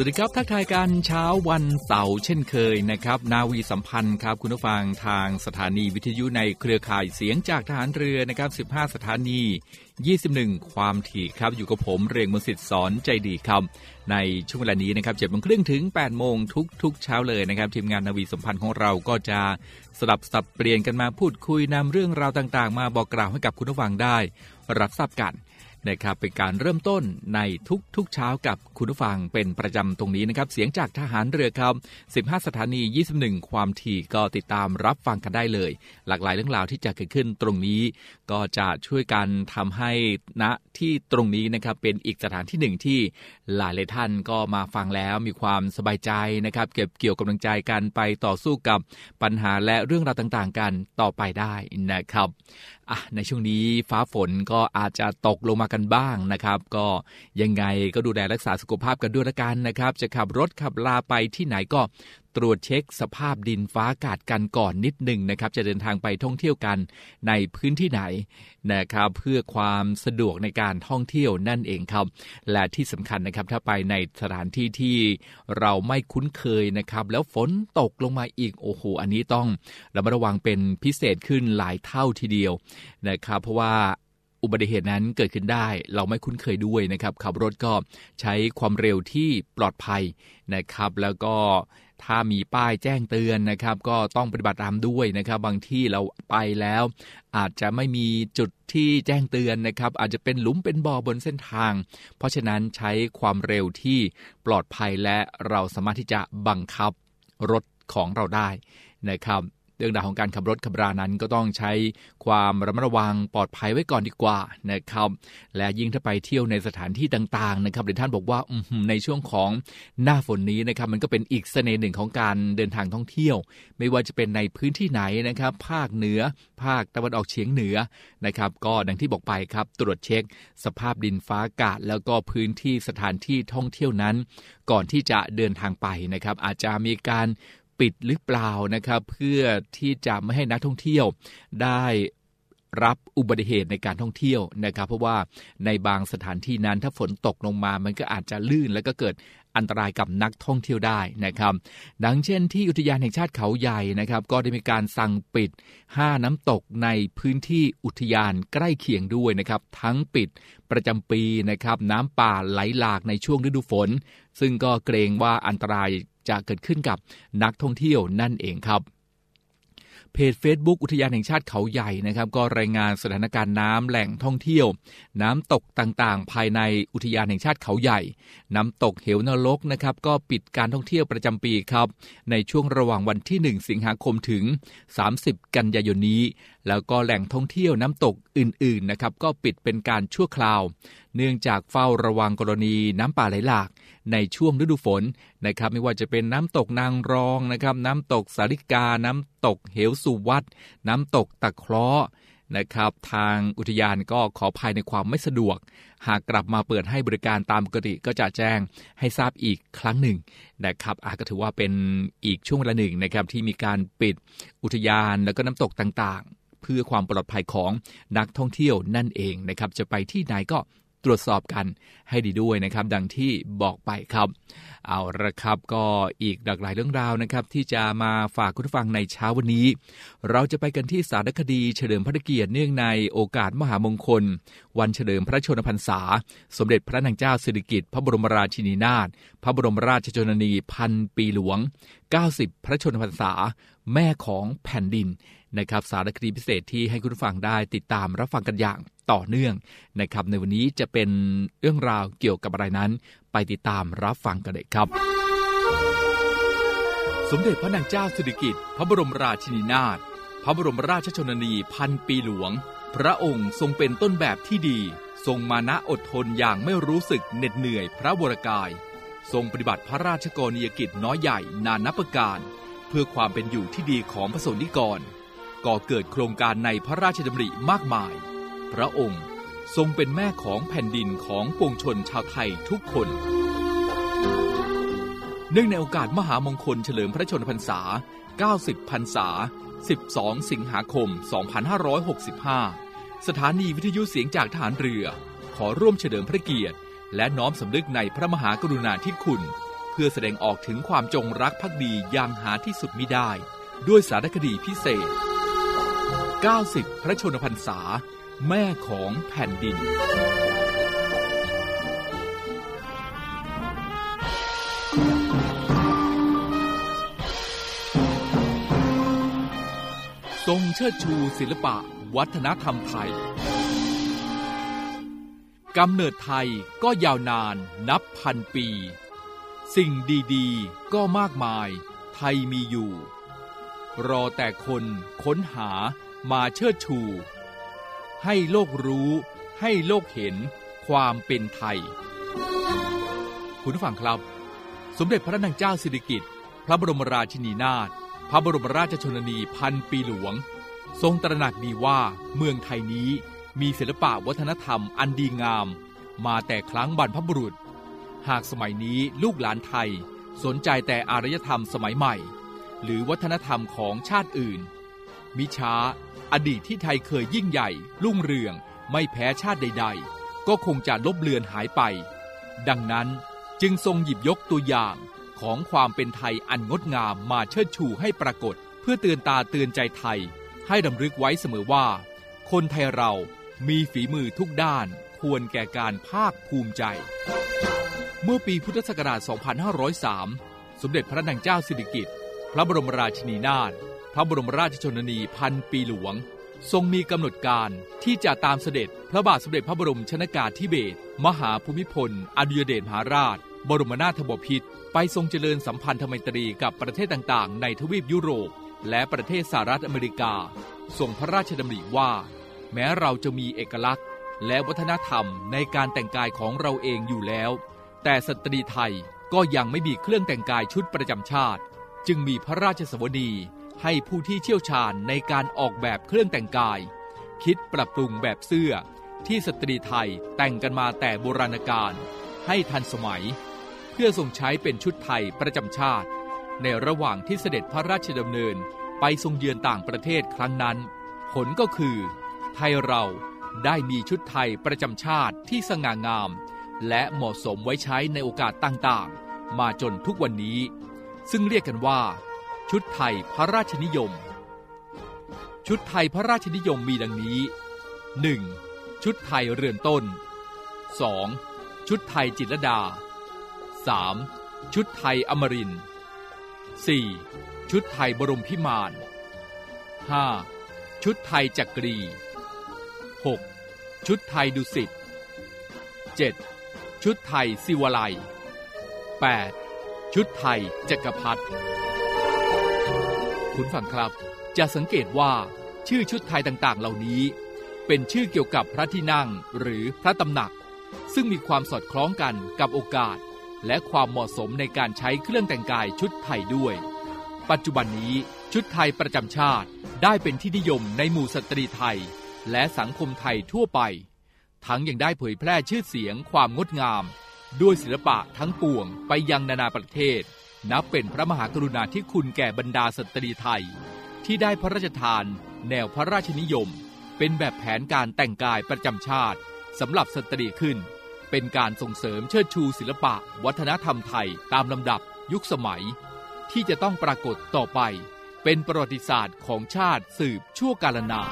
สวัสดีครับทักทายกันเช้าวันเสาร์เช่นเคยนะครับ นาวีสัมพันธ์ครับคุณผู้ฟังทางสถานีวิทยุในเครือข่ายเสียงจากทหารเรือนะครับ 15 สถานี 21 ความถี่ครับอยู่กับผมเรียงมนสิทธิ์สอนใจดีครับ ในช่วงเวลานี้นะครับ7โมงครึ่งถึง 8 โมงทุกทุกเช้าเลยนะครับทีมงานนาวีสัมพันธ์ของเราก็จะสลับสับเปลี่ยนกันมาพูดคุยนำเรื่องราวต่างๆ มาบอกกล่าวให้กับคุณผู้ฟังได้ รับทราบกัน นะครับเป็นการเริ่มต้นในทุกๆเช้ากับคุณผู้ฟังเป็นประจำตรงนี้นะครับ เสียงจากทหารเรือครับ 15 สถานี 21 ความถี่ก็ติดตามรับฟังกันได้เลย หลากหลายเรื่องราวที่จะเกิดขึ้นตรงนี้ ก็จะช่วยกันทำให้ณที่ตรงนี้นะครับเป็นอีกสถานที่หนึ่งที่หลายหลายท่านก็มาฟังแล้วมีความสบายใจนะครับ เก็บเกี่ยวกำลังใจกันไปต่อสู้กับปัญหาและเรื่องราวต่างๆ กันต่อไปได้นะครับ อะในช่วงนี้ฟ้าฝนก็อาจจะตกลงมากันบ้างนะครับ ก็ยังไงก็ดูแลรักษาสุขภาพกันด้วยละกันนะครับ จะขับรถขับลาไปที่ไหนก็ ตรวจเช็คสภาพดินฟ้าอากาศกันก่อนนิดหนึ่งนะครับ จะเดินทางไปท่องเที่ยวกันในพื้นที่ไหนนะครับเพื่อความสะดวกในการท่องเที่ยวนั่นเองครับ และที่สำคัญนะครับถ้าไปในสถานที่ที่เราไม่คุ้นเคยนะครับ แล้วฝนตกลงมาอีกโอ้โหอันนี้ต้องระมัดระวังเป็นพิเศษขึ้นหลายเท่าทีเดียวนะครับ เพราะว่า อุบัติเหตุนั้นเกิดขึ้นได้ เราไม่คุ้นเคยด้วยนะครับ ขับรถก็ใช้ความเร็วที่ปลอดภัยนะครับ แล้วก็ถ้ามีป้ายแจ้งเตือนนะครับ ก็ต้องปฏิบัติตามด้วยนะครับ บางที่เราไปแล้ว อาจจะไม่มีจุดที่แจ้งเตือนนะครับ อาจจะเป็นหลุมเป็นบ่อบนเส้นทาง เพราะฉะนั้นใช้ความเร็วที่ปลอดภัยและเราสามารถที่จะบังคับรถของเราได้นะครับ เรื่องราวของการขับรถขับรานั้นก็ต้องใช้ความระมัดระวังปลอดภัยไว้ก่อนดีกว่านะครับและยิ่งถ้าไปเที่ยวในสถานที่ต่างๆนะครับเดี๋ยวท่านบอกว่าในช่วงของหน้าฝนนี้นะครับมันก็เป็นอีกเสน่ห์หนึ่งของการเดินทางท่องเที่ยว ไม่ว่าจะเป็นในพื้นที่ไหนนะครับ ภาคเหนือ ภาคตะวันออกเฉียงเหนือนะครับก็ดังที่บอกไปครับตรวจเช็ค สภาพดินฟ้าอากาศ แล้วก็พื้นที่สถานที่ท่องเที่ยวนั้น ก่อนที่จะเดินทางไปนะครับอาจจะมีการ ปิดหรือเปล่านะครับ เพื่อที่จะไม่ให้นักท่องเที่ยวได้รับอุบัติเหตุในการท่องเที่ยวนะครับ เพราะว่าในบางสถานที่นั้นถ้าฝนตกลงมามันก็อาจจะลื่นแล้วก็เกิดอันตรายกับนักท่องเที่ยวได้นะครับ ดังเช่นที่อุทยานแห่งชาติเขาใหญ่นะครับ ก็ได้มีการสั่งปิด 5 น้ำตกในพื้นที่อุทยานใกล้เคียงด้วยนะครับ ทั้งปิดประจำปีนะครับ น้ำป่าไหลหลากในช่วงฤดูฝน ซึ่งก็เกรงว่าอันตราย จะเกิดขึ้นกับนักท่องเที่ยวนั่นเองครับเพจ Facebook อุทยานแห่งชาติเขาใหญ่นะครับ ก็รายงานสถานการณ์น้ำแหล่งท่องเที่ยว น้ำตกต่างๆ ภายในอุทยานแห่งชาติเขาใหญ่ น้ำตกเหวนรกนะครับ ก็ปิดการท่องเที่ยวประจำปีครับ ในช่วงระหว่างวันที่ 1 สิงหาคมถึง 30 กันยายนนี้แล้วก็แหล่งท่องเที่ยวน้ำตกอื่นๆนะครับก็ปิดเป็นการชั่วคราว เนื่องจากเฝ้าระวังกรณีน้ำป่าไหลหลาก ในช่วงฤดูฝนนะครับไม่ว่าจะเป็นน้ำตกนางรองนะครับน้ำตกสาริกา น้ำตกเหวสุวัดน้ำตกตะเคราะห์นะครับทางอุทยานก็ขอภายในความไม่สะดวก หากกลับมาเปิดให้บริการตามปกติก็จะแจ้งให้ทราบอีกครั้งหนึ่งนะครับอาก็ถือว่าเป็นอีกช่วงเวลาหนึ่งนะครับที่มีการปิดอุทยานแล้วก็น้ำตกต่าง เพื่อความปลอดภัยของนักท่องเที่ยวนั่นเองนะครับ จะไปที่ไหนก็ตรวจสอบกัน ให้ดีด้วยนะครับ ดังที่บอกไปครับ เอาละครับก็อีกหลากหลายเรื่องราวนะครับ ที่จะมาฝากคุณผู้ฟังในเช้าวันนี้ เราจะไปกันที่สารคดีเฉลิมพระเกียรติเนื่องในโอกาสมหามงคล วันเฉลิมพระชนมพรรษา สมเด็จพระนางเจ้าสิริกิติ์พระบรมราชินีนาถพระบรมราชชนนีพันปีหลวง 90 พระชนมพรรษา แม่ของแผ่นดินนะครับสารคดีพิเศษที่ให้คุณฟังได้ติดตามรับฟังกันอย่างต่อเนื่องนะครับในวันนี้จะเป็นเรื่องราวเกี่ยวกับอะไรนั้น ไปติดตามรับฟังกันเลยครับ สมเด็จพระนางเจ้าสิริกิติ์พระบรมราชินีนาถพระบรมราชชนนีพันปีหลวง พระองค์ทรงเป็นต้นแบบที่ดี ทรงมานะอดทนอย่างไม่รู้สึกเหน็ดเหนื่อยพระวรกาย ทรงปฏิบัติพระราชกรณียกิจน้อยใหญ่นานับประการ เพื่อความเป็นอยู่ที่ดีของพระสนิกรก่อเกิดโครงการในพระราชดำริมากมาย พระองค์ ทรงเป็นแม่ของแผ่นดินของปวงชนชาวไทยทุกคน เนื่องในโอกาสมหามงคลเฉลิมพระชนพรรษา 90 พรรษา 12 สิงหาคม 2565 สถานีวิทยุเสียงจากทหารเรือ ขอร่วมเฉลิมพระเกียรติ และน้อมสำนึกในพระมหากรุณาธิคุณ เพื่อแสดงออกถึงความจงรักภักดีอย่างหาที่สุดมิได้ ด้วยสารคดีพิเศษ 90 พระชนพรรษา แม่ของแผ่นดิน ทรงเชิดชูศิลปะวัฒนธรรมไทย กำเนิดไทยก็ยาวนานนับพันปี สิ่งดีๆ ก็มากมายไทยมีอยู่ รอแต่คนค้นหามาเชิดชู ให้โลกรู้ ให้โลกเห็น ความเป็นไทย คุณผู้ฟังครับ สมเด็จพระนางเจ้าสิริกิติ์พระบรมราชินีนาถพระบรมราชชนนีพันปีหลวง ทรงตระหนักดีว่าเมืองไทยนี้มีศิลปะวัฒนธรรมอันดีงาม มาแต่ครั้งบรรพบุรุษ หากสมัยนี้ลูกหลานไทยสนใจแต่อารยธรรมสมัยใหม่ หรือวัฒนธรรมของชาติอื่น มิช้า อดีตที่ไทยเคยยิ่งใหญ่ รุ่งเรือง ไม่แพ้ชาติใด ๆ ก็คงจะลบเลือนหายไป ดังนั้นจึงทรงหยิบยกตัวอย่างของความเป็นไทยอันงดงามมาเชิดชูให้ปรากฏ เพื่อเตือนตาเตือนใจไทย ให้ดำลึกไว้เสมอว่า คนไทยเรามีฝีมือทุกด้านควรแก่การภาคภูมิใจ เมื่อปีพุทธศักราช 2503 สมเด็จพระนางเจ้าสิริกิติ์พระบรมราชินีนาถ ระบรมราชชนนีพันปีหลวง ทรงมีกำหนดการที่จะตามเสด็จพระบาทสมเด็จพระบรมชนากาธิเบศรมหาภูมิพล อดุยเดชมหาราช บรมนาถบพิตรไปทรงเจริญสัมพันธไมตรีกับประเทศต่างๆ ในทวีปยุโรป และประเทศสหรัฐอเมริกาทรงพระราชดำริว่า แม้เราจะมีเอกลักษณ์ และวัฒนธรรมในการแต่งกายของเราเองอยู่แล้ว แต่สตรีไทยก็ยังไม่มีเครื่องแต่งกายชุดประจำชาติ จึงมีพระราชสวนี ให้ผู้ที่เชี่ยวชาญในการออกแบบเครื่องแต่งกาย คิดปรับปรุงแบบเสื้อที่สตรีไทยแต่งกันมาแต่โบราณกาลให้ทันสมัย เพื่อทรงใช้เป็นชุดไทยประจำชาติ ในระหว่างที่เสด็จพระราชดำเนินไปทรงเยือนต่างประเทศครั้งนั้น ผลก็คือ ไทยเราได้มีชุดไทยประจำชาติที่สง่างาม และเหมาะสมไว้ใช้ในโอกาสต่างๆ มาจนทุกวันนี้ ซึ่งเรียกกันว่า ชุดไทยพระราชนิยม ชุดไทยพระราชนิยมมีดังนี้ 1. ชุดไทยเรือนต้น 2. ชุดไทยจิตรดา 3. ชุดไทยอมริน 4. ชุดไทยบรมพิมาน 5. ชุดไทยจักรี 6. ชุดไทยดุสิต 7. ชุดไทยสิวไล 8. ชุดไทยจักรพรรดิ คุณฟังครับ จะสังเกตว่าชื่อชุดไทยต่างๆ เหล่านี้ เป็นชื่อเกี่ยวกับพระที่นั่งหรือพระตำหนัก ซึ่งมีความสอดคล้องกันกับโอกาส และความเหมาะสมในการใช้เครื่องแต่งกายชุดไทยด้วย ปัจจุบันนี้ชุดไทยประจำชาติได้เป็นที่นิยมในหมู่สตรีไทย และสังคมไทยทั่วไป ทั้งยังได้เผยแพร่ชื่อเสียงความงดงาม ด้วยศิลปะทั้งปวงไปยังนานาประเทศ นับเป็นพระมหากรุณาธิคุณแก่บรรดาสตรีไทย ที่ได้พระราชทาน แนวพระราชนิยม เป็นแบบแผนการแต่งกายประจำชาติสำหรับสตรีขึ้น เป็นการส่งเสริมเชิดชูศิลปะ วัฒนธรรมไทยตามลำดับยุคสมัย ที่จะต้องปรากฏต่อไป เป็นประวัติศาสตร์ของชาติสืบชั่วกาลนาน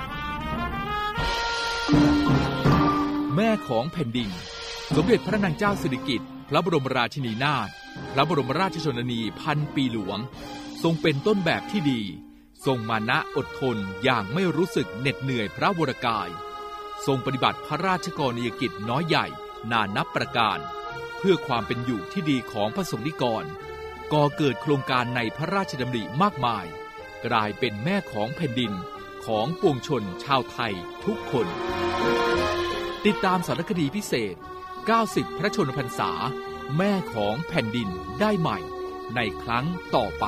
แม่ของแผ่นดิน สมเด็จพระนางเจ้าสิริกิติ์ พระบรมราชินีนาถพระบรมราชชนนีพันปีหลวง ทรงเป็นต้นแบบที่ดี ทรงมานะอดทนอย่างไม่รู้สึกเหน็ดเหนื่อยพระวรกาย ทรงปฏิบัติพระราชกรณียกิจน้อยใหญ่นานับประการ เพื่อความเป็นอยู่ที่ดีของพระสงฆ์นิกรก่อเกิดโครงการในพระราชดำริมากมาย กลายเป็นแม่ของแผ่นดินของปวงชนชาวไทยทุกคน ติดตามสารคดีพิเศษ 90 พระชนพรรษา แม่ของแผ่นดินได้ใหม่ ในครั้งต่อไป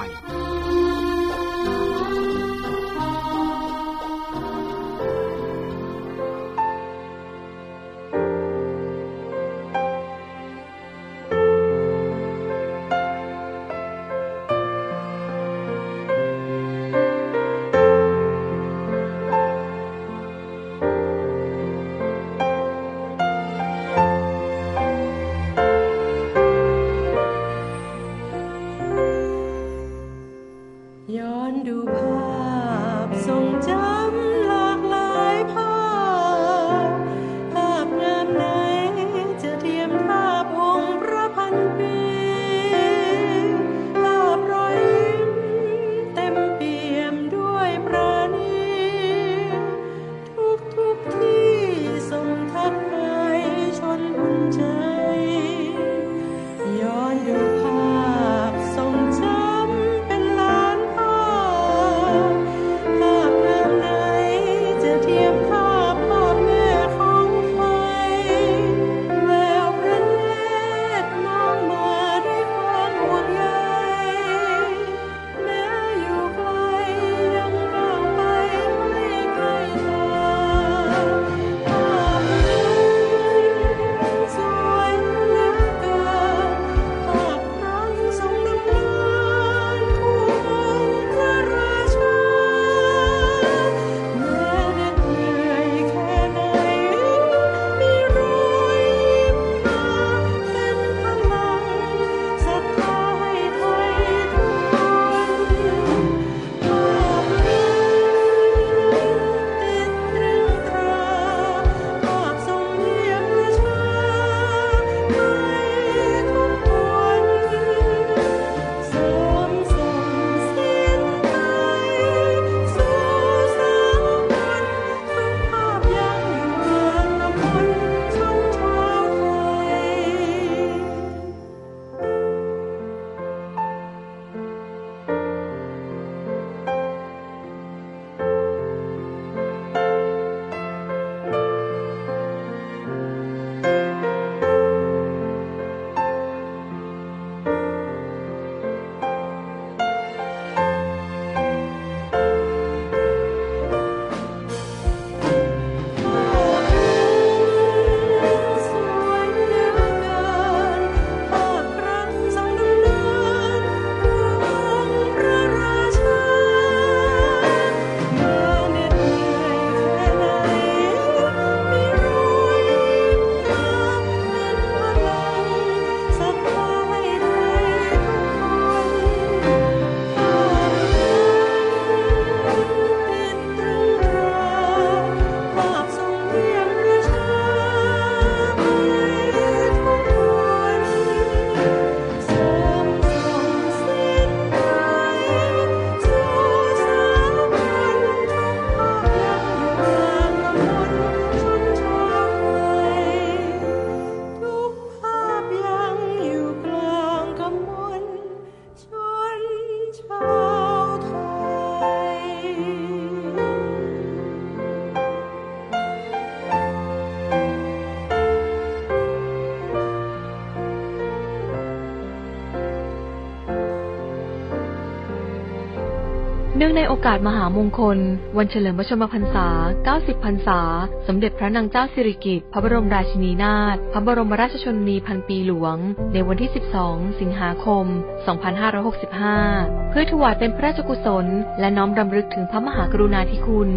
เนื่องในโอกาสมหามงคล วันเฉลิมพระชนมพรรษา 90 พรรษา สมเด็จพระนางเจ้าสิริกิติ์ พระบรมราชินีนาถ พระบรมราชชนนีพันปีหลวง ในวันที่ 12 สิงหาคม 2 5 6 2565เพื่อถวายเป็นพระราชกุศล และน้อมรำลึกถึงพระมหากรุณาธิคุณ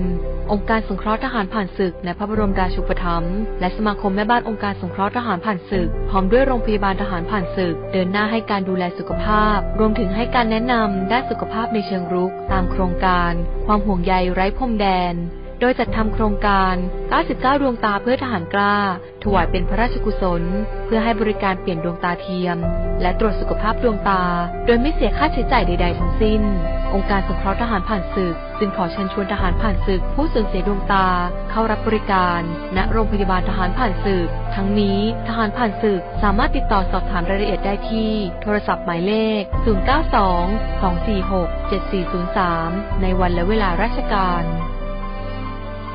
องค์การสงเคราะห์ทหารผ่านศึกในพระบรมราชูปถัมภ์และสมาคมแม่บ้านองค์การสงเคราะห์ทหารผ่านศึก พร้อมด้วยโรงพยาบาลทหารผ่านศึก เดินหน้าให้การดูแลสุขภาพ รวมถึงให้การแนะนำด้านสุขภาพในเชิงรุก ตามโครงการ ความห่วงใยไร้พรมแดน โดยจัดทำโครงการ 99 ดวงตาเพื่อทหารกล้า ถวายเป็นพระราชกุศล เพื่อให้บริการเปลี่ยนดวงตาเทียม และตรวจสุขภาพดวงตา โดยไม่เสียค่าใช้จ่ายใด ๆ ทั้งสิ้น องค์การสงเคราะห์ทหารผ่านศึก จึงขอเชิญชวนทหารผ่านศึก ผู้สูญเสียดวงตา เข้ารับบริการ ณ โรงพยาบาลทหารผ่านศึก ทั้งนี้ทหารผ่านศึกสามารถติดต่อสอบถามรายละเอียดได้ที่ โทรศัพท์หมายเลข 092 246 7403 ในวันและเวลาราชการ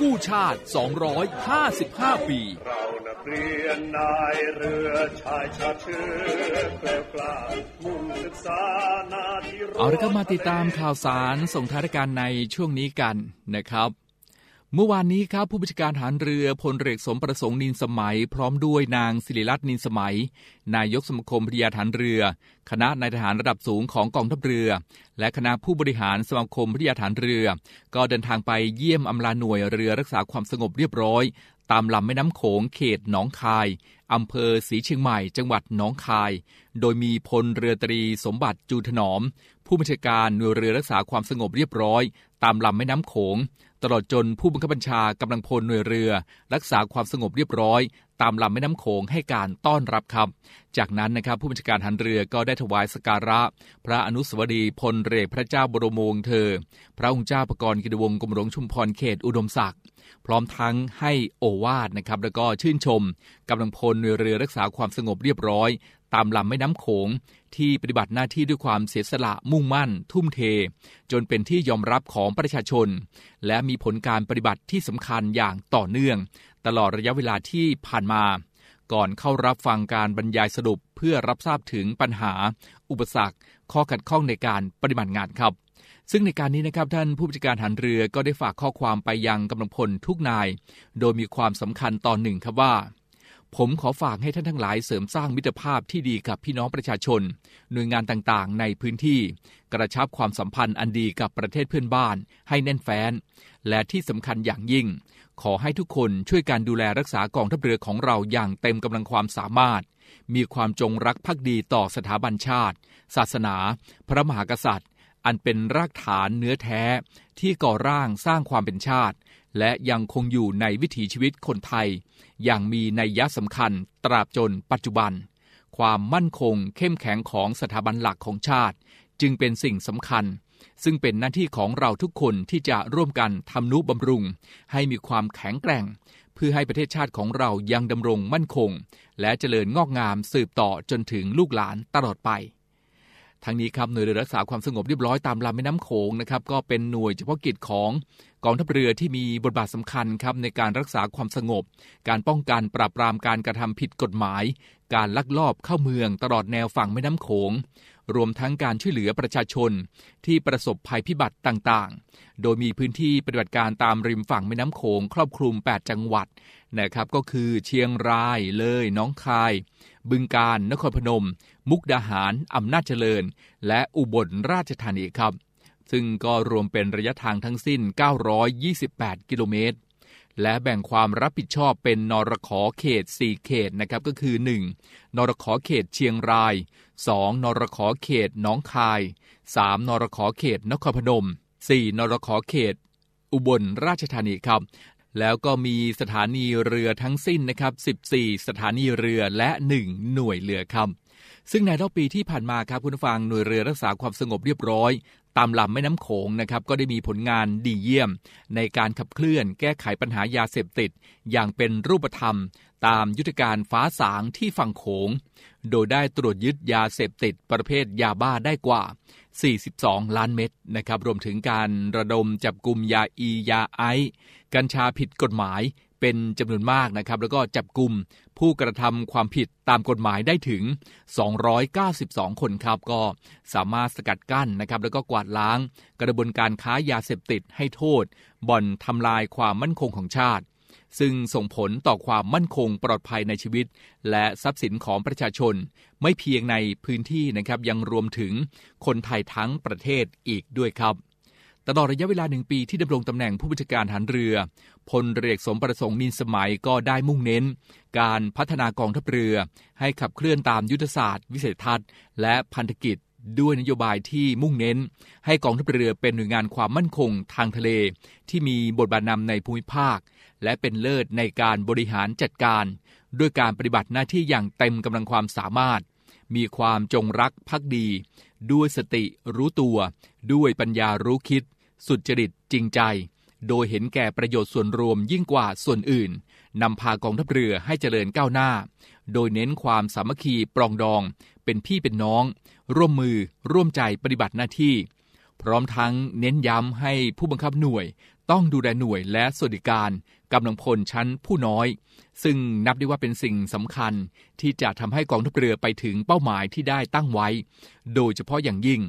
กู้ชาติ 255 ปี เรานักเรียนนายเรือชายชาติเชื้อเกล้ากล้ามุ่งศึกษาหนาที่เอาละครับมาติดตามข่าวสารส่งท้ายรายการในช่วงนี้กันนะครับ เมื่อวานนี้ครับผู้บัญชาการฐานเรือพลเรือสมประสงค์นินสมัย พร้อมด้วยนางศิริรัตน์นินสมัย นายกสมาคมพยาฐานเรือ คณะนายทหารระดับสูงของกองทัพเรือ และคณะผู้บริหารสมาคมพยาฐานเรือ ก็เดินทางไปเยี่ยมอำลาหน่วยเรือรักษาความสงบเรียบร้อย ตามลำแม่น้ำโขงเขตหนองคายอำเภอศรีเชียงใหม่จังหวัดหนองคาย โดยมีพลเรือตรีสมบัติจูถนอม ผู้บัญชาการหน่วยเรือรักษาความสงบเรียบร้อย ตามลำแม่น้ำโขง ตลอดจนผู้บังคับบัญชากำลังพลหน่วยเรือ รักษาความสงบเรียบร้อย ตามลำแม่น้ำโขงให้การต้อนรับครับ จากนั้นนะครับผู้บัญชาการหันเรือก็ได้ถวายสการะ พระอนุสาวรีย์พลเรือพระเจ้าบรมวงศ์เธอ พระองค์เจ้าประกรณ์กิตวงศ์กรมหลวงชุมพรเขตอุดมศักดิ์พร้อมทั้งให้โอวาดนะครับแล้วก็ชื่นชมกำลังพลหน่วยเรือรักษาความสงบเรียบร้อย ตามลำแม่น้ำโขงที่ปฏิบัติหน้าที่ด้วยความเสียสละมุ่งมั่น ทุ่มเท จนเป็นที่ยอมรับของประชาชน และมีผลการปฏิบัติที่สำคัญอย่างต่อเนื่อง ตลอดระยะเวลาที่ผ่านมา ก่อนเข้ารับฟังการบรรยายสรุปเพื่อรับทราบถึงปัญหา อุปสรรค ข้อขัดข้องในการปฏิบัติงานครับซึ่งในการนี้นะครับท่านผู้บัญชาการหันเรือก็ได้ฝากข้อความไปยังกำลังพลทุกนาย โดยมีความสำคัญตอนหนึ่งครับว่า ผมขอฝากให้ท่านทั้งหลายเสริมสร้างมิตรภาพที่ดีกับพี่น้องประชาชน หน่วยงานต่างๆ ในพื้นที่ กระชับความสัมพันธ์อันดีกับประเทศเพื่อนบ้าน ให้แน่นแฟ้น และที่สำคัญอย่างยิ่ง ขอให้ทุกคนช่วยการดูแลรักษากองทัพเรือของเราอย่างเต็มกำลังความสามารถ มีความจงรักภักดีต่อสถาบันชาติ ศาสนา พระมหากษัตริย์ อันเป็นรากฐานเนื้อแท้ ที่ก่อร่างสร้างความเป็นชาติ และยังคงอยู่ในวิถีชีวิตคนไทย อย่างมีนัยยะสำคัญตราบจนปัจจุบัน ความมั่นคงเข้มแข็งของสถาบันหลักของชาติ จึงเป็นสิ่งสำคัญ ซึ่งเป็นหน้าที่ของเราทุกคนที่จะร่วมกันทำนุบำรุง ให้มีความแข็งแกร่ง เพื่อให้ประเทศชาติของเรายังดำรงมั่นคง และเจริญงอกงามสืบต่อจนถึงลูกหลานตลอดไป ทั้งนี้ครับหน่วยเรือรักษาความสงบเรียบร้อยตามลำแม่น้ำโขงนะครับก็เป็นหน่วยเฉพาะกิจของกองทัพเรือที่มีบทบาทสำคัญครับในการรักษาความสงบ การป้องกันปราบปรามการกระทำผิดกฎหมาย การลักลอบเข้าเมืองตลอดแนวฝั่งแม่น้ำโขง รวมทั้งการช่วยเหลือประชาชนที่ประสบภัยพิบัติต่างๆ โดยมีพื้นที่ปฏิบัติการตามริมฝั่งแม่น้ำโขงครอบคลุม 8 จังหวัด นะครับก็คือเชียงรายเลยน้องคาย บึงกาฬนครพนม มุกดาหารอำนาจเจริญ และอุบลราชธานีครับ ซึ่งก็รวมเป็นระยะทางทั้งสิ้น 928 กิโลเมตร และแบ่งความรับผิดชอบเป็นนรขอเขต 4 เขตนะครับก็คือ 1. นรขอเขตเชียงราย 2. นรขอเขตหนองคาย 3. นรขอเขตนครพนม 4. นรขอเขตอุบลราชธานีครับ แล้วก็มีสถานีเรือทั้งสิ้นนะครับ 14 สถานีเรือและ 1 หน่วยเรือครับซึ่งในรอบปีที่ผ่านมาครับคุณผู้ฟังหน่วยเรือรักษาความสงบเรียบร้อย ตามลำแม่น้ำโขงนะครับ ก็ได้มีผลงานดีเยี่ยม ในการขับเคลื่อนแก้ไขปัญหายาเสพติด อย่างเป็นรูปธรรม ตามยุทธการฟ้าสางที่ฝั่งโขง โดยได้ตรวจยึดยาเสพติดประเภทยาบ้าได้กว่า 42 ล้านเม็ดนะครับ รวมถึงการระดมจับกลุ่มยาอียาไอกัญชาผิดกฎหมายเป็นจำนวนมากนะครับ แล้วก็จับกลุ่มผู้กระทำความผิดตามกฎหมายได้ถึง 292 คนครับ ก็สามารถสกัดกั้นนะครับ แล้วก็กวาดล้างกระบวนการค้ายาเสพติดให้โทษ บ่อนทำลายความมั่นคงของชาติ ซึ่งส่งผลต่อความมั่นคงปลอดภัยในชีวิต และทรัพย์สินของประชาชน ไม่เพียงในพื้นที่นะครับยังรวมถึงคนไทยทั้งประเทศอีกด้วยครับตลอดระยะเวลาหนึ่งปีที่ดำรงตำแหน่งผู้บัญชาการฐานเรือพลเรือสมประสงค์นินสมัยก็ได้มุ่งเน้น การพัฒนากองทัพเรือ ให้ขับเคลื่อนตามยุทธศาสตร์ วิสัยทัศน์ และพันธกิจด้วยนโยบายที่มุ่งเน้น ให้กองทัพเรือเป็นหน่วยงานความมั่นคงทางทะเล ที่มีบทบาทนำในภูมิภาค และเป็นเลิศในการบริหารจัดการ ด้วยการปฏิบัติหน้าที่อย่างเต็มกำลังความสามารถ มีความจงรักภักดี ด้วยสติรู้ตัว ด้วยปัญญารู้คิด สุจริตจริงใจ โดยเห็นแก่ประโยชน์ส่วนรวมยิ่งกว่าส่วนอื่นนำพากองทัพเรือให้เจริญก้าวหน้า โดยเน้นความสามัคคีปรองดอง เป็นพี่เป็นน้อง ร่วมมือร่วมใจปฏิบัติหน้าที่ พร้อมทั้งเน้นย้ำให้ผู้บังคับหน่วย ต้องดูแลหน่วยและสวัสดิการกำลังพลชั้นผู้น้อย ซึ่งนับได้ว่าเป็นสิ่งสำคัญที่จะทำให้กองทัพเรือไปถึงเป้าหมายที่ได้ตั้งไว้ โดยเฉพาะอย่างยิ่ง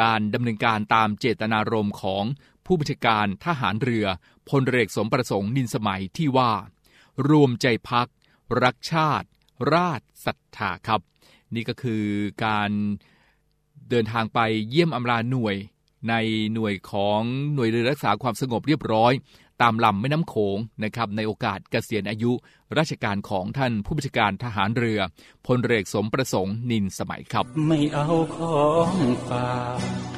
การดำเนินการตามเจตนารมณ์ของผู้บัญชาการทหารเรือพลเรือสมประสงค์นินสมัยที่ว่า รวมใจพัก รักชาติ ราชศรัทธาครับ นี่ก็คือการเดินทางไปเยี่ยมอำลาหน่วย ในหน่วยของหน่วยเรือรักษาความสงบเรียบร้อย ตามลำแม่น้ำโขงนะครับในโอกาสเกษียณอายุ ราชการของท่านผู้บัญชาการทหารเรือพลเรือสมประสงค์นินสมัยครับ ไม่เอาของฝาก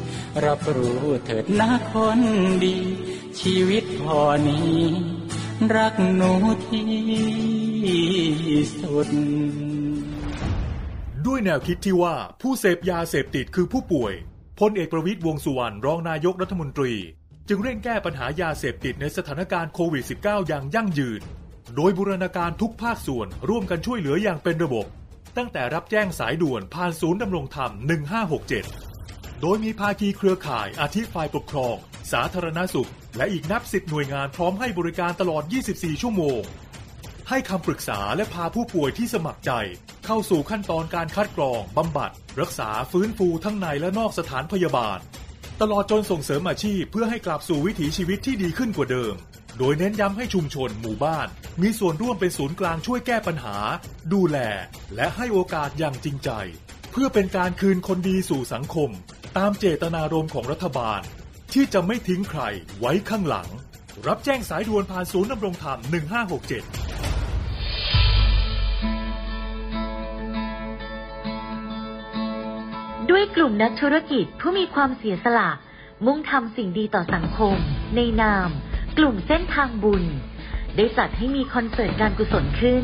รับรู้เถิดนะคนดี ชีวิตพอนี้ รักหนูที่สุด ด้วยแนวคิดที่ว่าผู้เสพยาเสพติดคือผู้ป่วยพลเอกประวิตยวงษ์สุวรรณรองนายกรัฐมนตรี จึงเร่งแก้ปัญหายาเสพติดในสถานการณ์โควิด -19 อย่างยั่งยืน โดยบูรณาการทุกภาคส่วนร่วมกันช่วยเหลืออย่างเป็นระบบ ตั้งแต่รับแจ้งสายด่วนผ่านศูนย์ดำรงธรรม 1567 โดยมีภาคีเครือข่ายอาทิฝ่ายปกครอง สาธารณสุข และอีกนับสิบหน่วยงานพร้อมให้บริการตลอด 24 ชั่วโมง ให้คำปรึกษาและพาผู้ป่วยที่สมัครใจ เข้าสู่ขั้นตอนการคัดกรองบำบัด รักษาฟื้นฟูทั้งในและนอกสถานพยาบาล ตลอดจนส่งเสริมอาชีพเพื่อให้กลับสู่วิถีชีวิตที่ดีขึ้นกว่าเดิม โดยเน้นย้ำให้ชุมชนหมู่บ้าน มีส่วนร่วมเป็นศูนย์กลางช่วยแก้ปัญหา ดูแล และให้โอกาสอย่างจริงใจ เพื่อเป็นการคืนคนดีสู่สังคม ตามเจตนารมณ์ของรัฐบาล ที่จะไม่ทิ้งใครไว้ข้างหลัง รับแจ้งสายด่วนผ่านศูนย์ดำรงธรรม 1567ด้วยกลุ่มนักธุรกิจผู้มีความเสียสละ มุ่งทำสิ่งดีต่อสังคม ในนาม กลุ่มเส้นทางบุญ ได้จัดให้มีคอนเสิร์ตการกุศลขึ้น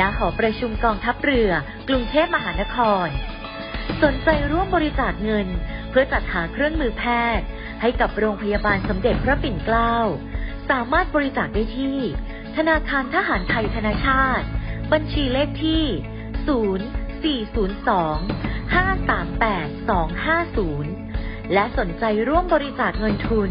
ณหอประชุมกองทัพเรือกรุงเทพมหานคร สนใจร่วมบริจาคเงิน เพื่อจัดหาเครื่องมือแพทย์ ให้กับโรงพยาบาลสมเด็จพระปิ่นเกล้า สามารถบริจาคได้ที่ ธนาคารทหารไทยธนาชาติ บัญชีเลขที่ 0402 538 250 และสนใจร่วมบริจาคเงินทุน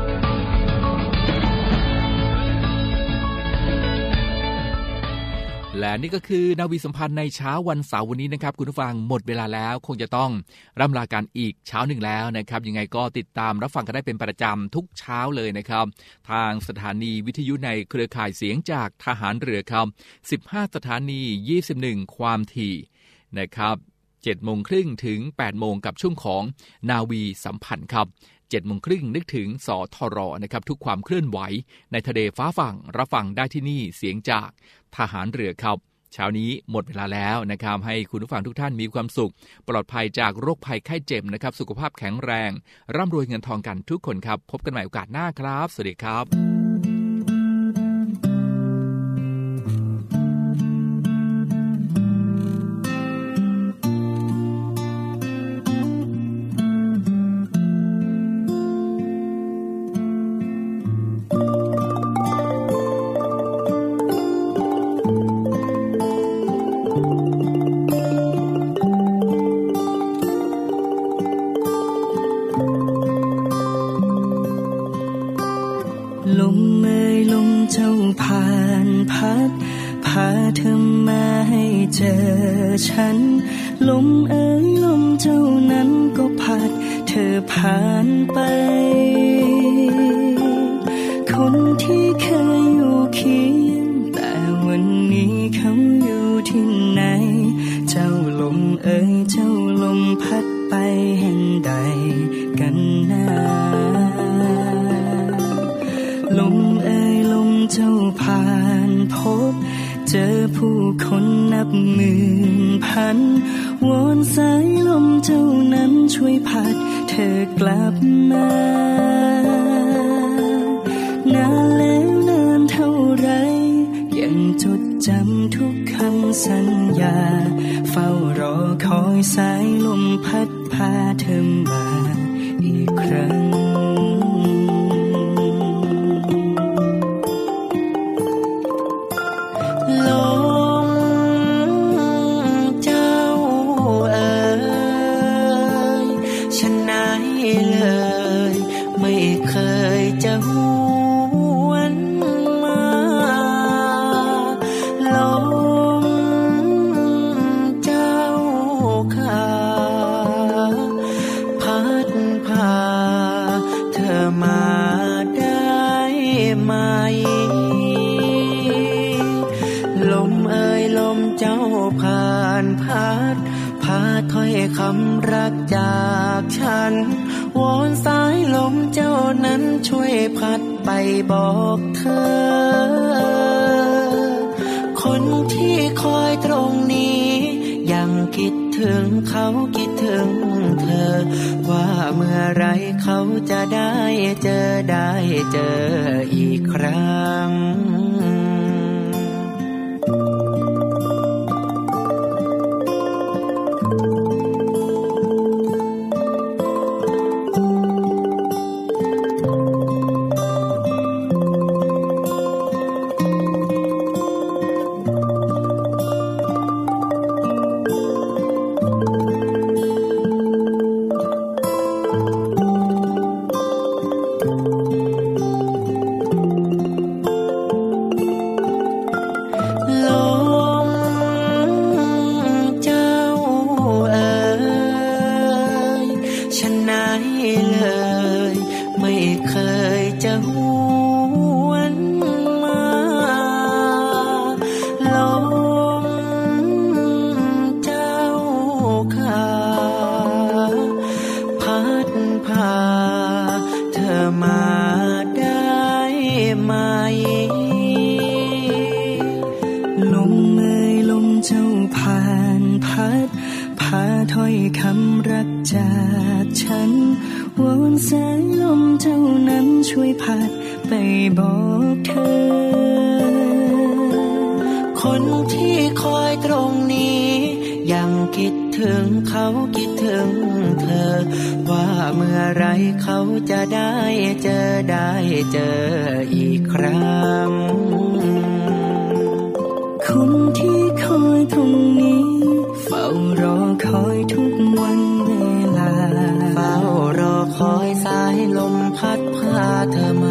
และนี่ก็คือนาวีสัมพันธ์ในเช้าวันเสาร์วันนี้นะครับคุณผู้ฟังหมดเวลาแล้วคงจะต้องร่ำลากันอีกเช้าหนึ่งแล้วนะครับยังไงก็ติดตามรับฟังกันได้เป็นประจำทุกเช้าเลยนะครับ ทางสถานีวิทยุในเครือข่ายเสียงจากทหารเรือครับ 15 สถานี 21 ความถี่นะครับ7โมงครึ่งถึง 8 โมงกับช่วงของนาวีสัมพันธ์ครับ7โมงครึ่งนึกถึงสทรนะครับ ทุกความเคลื่อนไหวในทะเลฟ้าฝั่งรับฟังได้ที่นี่เสียงจาก ทหารเรือครับ เช้านี้หมดเวลาแล้วนะครับ ให้คุณผู้ฟังทุกท่านมีความสุข ปลอดภัยจากโรคภัยไข้เจ็บนะครับ สุขภาพแข็งแรง ร่ำรวยเงินทองกันทุกคนครับ พบกันใหม่โอกาสหน้าครับ สวัสดีครับ พาเธอมาให้เจอฉัน ลมเอ๋ยลมเจ้านั้นก็พัด เธอผ่านไป บหมื่นพันวอนสายลมเจ้านั้นช่วยพัดเธอกลับมานานแล้วนานเท่าไร ยังจดจำทุกคำสัญญา เฝ้ารอคอยสายลมพัดพาเธอมาอีกครั้งล น วอนสายลมเจ้านั้นช่วยพัดไปบอกเธอ คนที่คอยตรงนี้ ยังคิดถึงเขาคิดถึงเธอ ว่าเมื่อไรเขาจะได้เจอได้เจออีกครั้ง ไหม ลมเอ่ยลมเจ้าผ่านพัดพาถ้อยคำรักจากฉันวอนแสงลมเจ้านั้นช่วยพัดไปบอกเธอ คนที่คอยตรงนี้ยังคิด ถึงเขาคิดถึงเธอ ว่าเมื่อไรเขาจะได้เจอได้เจออีกครั้ง คนที่คอยตรงนี้ เฝ้ารอคอยทุกวันเวลา เฝ้ารอคอยสายลมพัดพาเธอมา